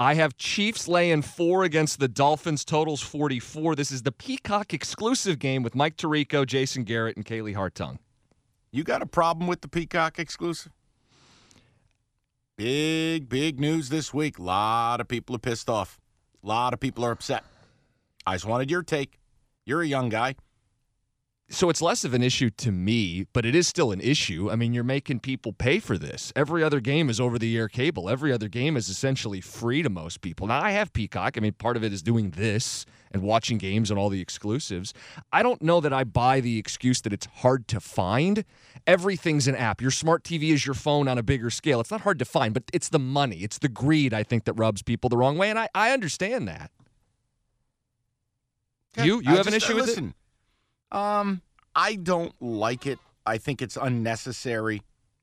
I have Chiefs laying four against the Dolphins, totals 44. This is the Peacock exclusive game with Mike Tirico, Jason Garrett, and Kaylee Hartung. You got a problem with the Peacock exclusive? Big, big news this week. A lot of people are pissed off. A lot of people are upset. I just wanted your take. You're a young guy. So it's less of an issue to me, but it is still an issue. I mean, you're making people pay for this. Every other game is over the air cable. Every other game is essentially free to most people. Now, I have Peacock. I mean, part of it is doing this and watching games and all the exclusives. I don't know that I buy the excuse that it's hard to find. Everything's an app. Your smart TV is your phone on a bigger scale. It's not hard to find, but it's the money, it's the greed, I think, that rubs people the wrong way. And I, I understand that. You you I have an just- issue uh, with it? Um, I don't like it. I think it's unnecessary.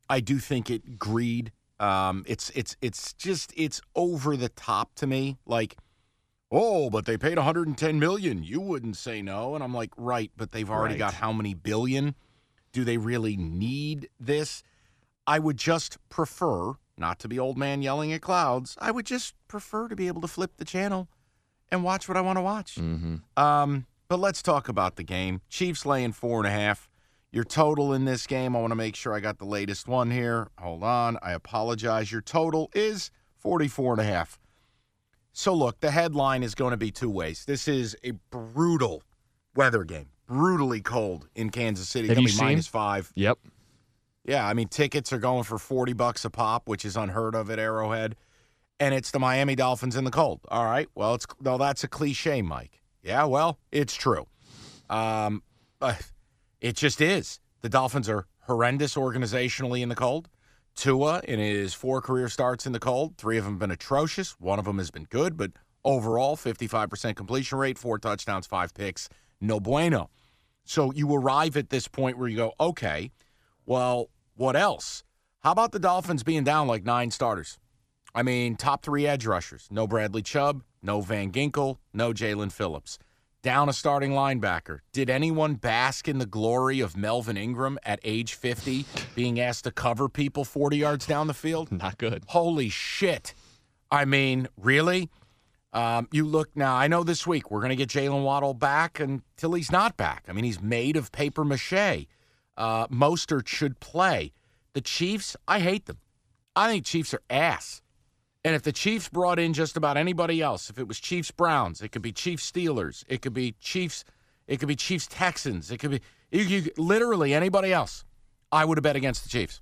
I do think it greed. Um, it's it's it's just it's over the top to me. Like, oh, but they paid 110 million. You wouldn't say no. And I'm like, right, but they've already Right. got how many billion? Do they really need this? I would just prefer not to be old man yelling at clouds. I would just prefer to be able to flip the channel and watch what I want to watch. Mm-hmm. Um, but let's talk about the game. Chiefs laying four and a half. Your total in this game, I want to make sure I got the latest one here. Hold on. I apologize. Your total is 44 and a half. So look, the headline is going to be two ways. This is a brutal weather game. Brutally cold in Kansas City. Have you seen? minus five. Yep. Yeah, I mean tickets are going for 40 bucks a pop, which is unheard of at Arrowhead. And it's the Miami Dolphins in the cold. All right. Well, it's no, that's a cliche, Mike. Yeah, well, it's true. Um, it just is. The Dolphins are horrendous organizationally in the cold. Tua, in his four career starts in the cold, three of them have been atrocious. One of them has been good, but overall, 55% completion rate, four touchdowns, five picks, no bueno. So you arrive at this point where you go, okay, well, what else? How about the Dolphins being down like nine starters? I mean, top three edge rushers. No Bradley Chubb, no Van Ginkel, no Jaelan Phillips. Down a starting linebacker. Did anyone bask in the glory of Melvin Ingram at age 50 being asked to cover people 40 yards down the field? Not good. Holy shit. I mean, really? Um, you look now, I know this week we're going to get Jaylen Waddle back until he's not back. I mean, he's made of paper mache. Uh, Mostert should play. The Chiefs, I hate them. I think Chiefs are ass. And if the Chiefs brought in just about anybody else, if it was Chiefs Browns, it could be Chiefs Steelers, it could be Chiefs, it could be Chiefs Texans, it could be you, you, literally anybody else, I would have bet against the Chiefs.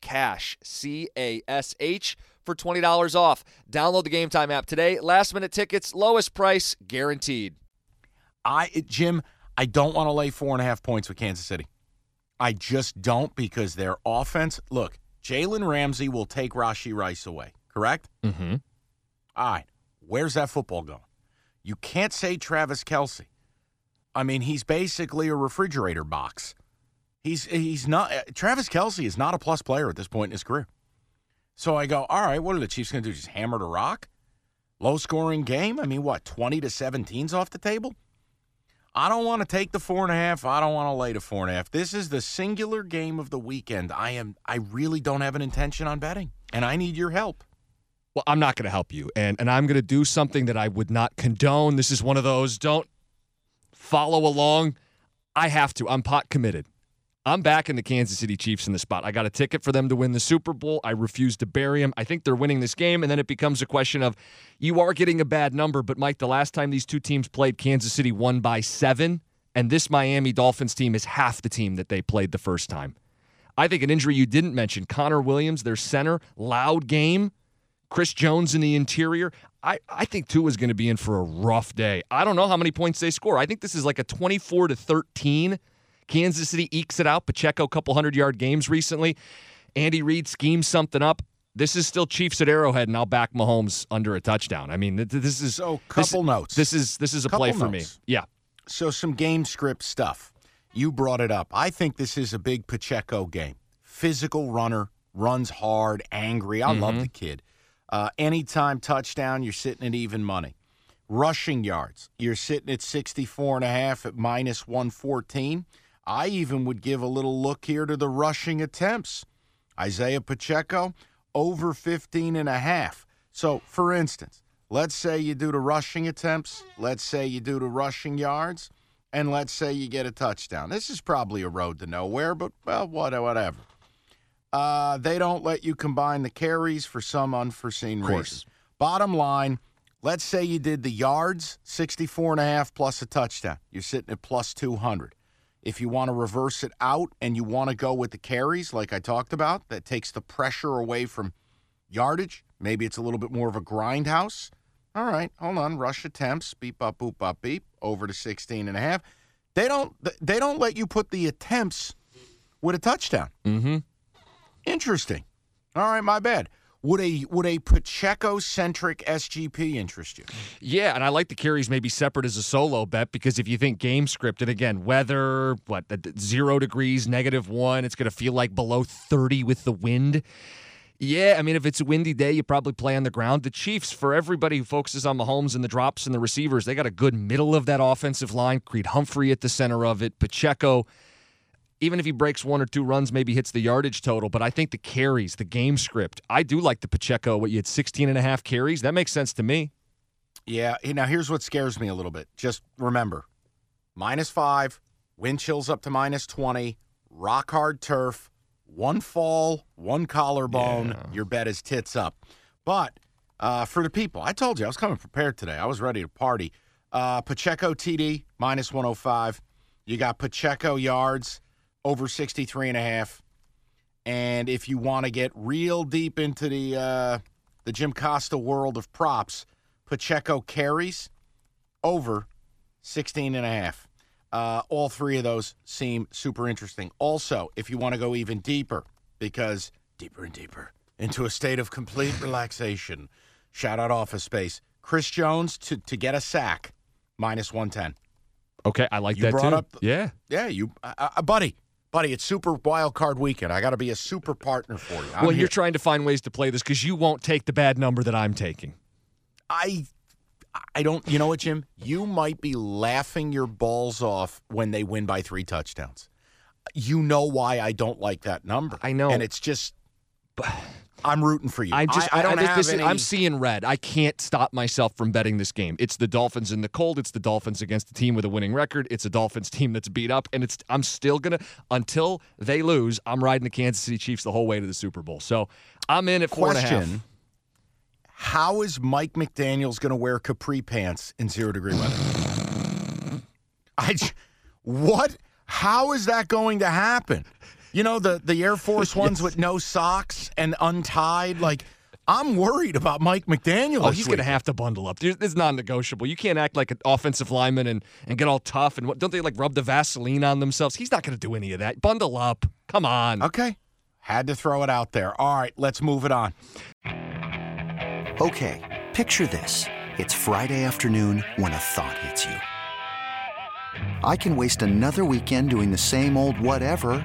cash, C A S H, for $20 off. Download the Game Time app today. Last minute tickets, lowest price guaranteed. I Jim, I don't want to lay four and a half points with Kansas City. I just don't because their offense. Look, Jalen Ramsey will take Rashee Rice away. Correct. Mm-hmm. All right. Where's that football going? You can't say Travis Kelce. I mean, he's basically a refrigerator box. He's he's not. Uh, Travis Kelce is not a plus player at this point in his career. So I go, all right. What are the Chiefs going to do? Just hammer the rock? Low scoring game. I mean, what twenty to 17's off the table? I don't want to take the four and a half. I don't want to lay the four and a half. This is the singular game of the weekend. I am. I really don't have an intention on betting, and I need your help. Well, I'm not going to help you, and and I'm going to do something that I would not condone. This is one of those. Don't follow along. I have to. I'm pot committed. I'm back in the Kansas City Chiefs in the spot. I got a ticket for them to win the Super Bowl. I refuse to bury them. I think they're winning this game. And then it becomes a question of you are getting a bad number. But, Mike, the last time these two teams played, Kansas City won by seven. And this Miami Dolphins team is half the team that they played the first time. I think an injury you didn't mention Connor Williams, their center, loud game. Chris Jones in the interior. I, I think is going to be in for a rough day. I don't know how many points they score. I think this is like a 24 to 13 Kansas City ekes it out. Pacheco, a couple hundred yard games recently. Andy Reid schemes something up. This is still Chiefs at Arrowhead, and I'll back Mahomes under a touchdown. I mean, this is so. Couple this, notes. This is this is a couple play for notes. me. Yeah. So some game script stuff. You brought it up. I think this is a big Pacheco game. Physical runner, runs hard, angry. I mm-hmm. love the kid. Uh, anytime touchdown, you're sitting at even money. Rushing yards, you're sitting at 64 and a half at minus 114. I even would give a little look here to the rushing attempts. Isaiah Pacheco, over 15 and a half. So, for instance, let's say you do the rushing attempts, let's say you do the rushing yards, and let's say you get a touchdown. This is probably a road to nowhere, but, well, whatever. Uh, they don't let you combine the carries for some unforeseen reason. Bottom line, let's say you did the yards, 64 and a half plus a touchdown. You're sitting at plus 200. If you want to reverse it out and you want to go with the carries, like I talked about, that takes the pressure away from yardage. Maybe it's a little bit more of a grindhouse. All right, hold on. Rush attempts, beep up, boop up, beep, over to 16 and a half. They don't they don't let you put the attempts with a touchdown. Mm-hmm. Interesting. All right, my bad. Would a would a Pacheco centric SGP interest you? Yeah, and I like the carries maybe separate as a solo bet because if you think game script, and again, weather, what zero degrees, negative one, it's going to feel like below thirty with the wind. Yeah, I mean, if it's a windy day, you probably play on the ground. The Chiefs, for everybody who focuses on Mahomes and the drops and the receivers, they got a good middle of that offensive line. Creed Humphrey at the center of it. Pacheco even if he breaks one or two runs, maybe hits the yardage total. But I think the carries, the game script, I do like the Pacheco. What you had 16 and a half carries. That makes sense to me. Yeah. Now, here's what scares me a little bit. Just remember minus five, wind chills up to minus 20, rock hard turf, one fall, one collarbone. Yeah. Your bet is tits up. But uh, for the people, I told you I was coming prepared today. I was ready to party. Uh, Pacheco TD, minus 105. You got Pacheco yards over 63 and a half. And if you want to get real deep into the uh, the Jim Costa world of props, Pacheco carries over 16 and a half. Uh, all three of those seem super interesting. Also, if you want to go even deeper, because deeper and deeper into a state of complete relaxation, shout out Office Space. Chris Jones to, to get a sack, minus 110. Okay, I like you that brought too. Up, yeah. Yeah, you, uh, uh, buddy buddy, it's Super Wild Card Weekend. I got to be a super partner for you. I'm well, here. you're trying to find ways to play this because you won't take the bad number that I'm taking. I, I don't. You know what, Jim? You might be laughing your balls off when they win by three touchdowns. You know why I don't like that number. I know, and it's just. I'm rooting for you. I just I, I don't I, have this, any... I'm seeing red. I can't stop myself from betting this game. It's the Dolphins in the cold. It's the Dolphins against a team with a winning record. It's a Dolphins team that's beat up, and it's I'm still gonna until they lose. I'm riding the Kansas City Chiefs the whole way to the Super Bowl. So I'm in at four Question, and a half. How is Mike McDaniel's going to wear capri pants in zero degree weather? I what? How is that going to happen? You know the the Air Force ones with no socks and untied. Like I'm worried about Mike McDaniel. Oh, he's going to have to bundle up. There's- It's non-negotiable. You can't act like an offensive lineman and, and get all tough. And what, don't they like rub the Vaseline on themselves? He's not going to do any of that. Bundle up. Come on. Okay, had to throw it out there. All right, let's move it on. Okay, picture this. It's Friday afternoon when a thought hits you. I can waste another weekend doing the same old whatever,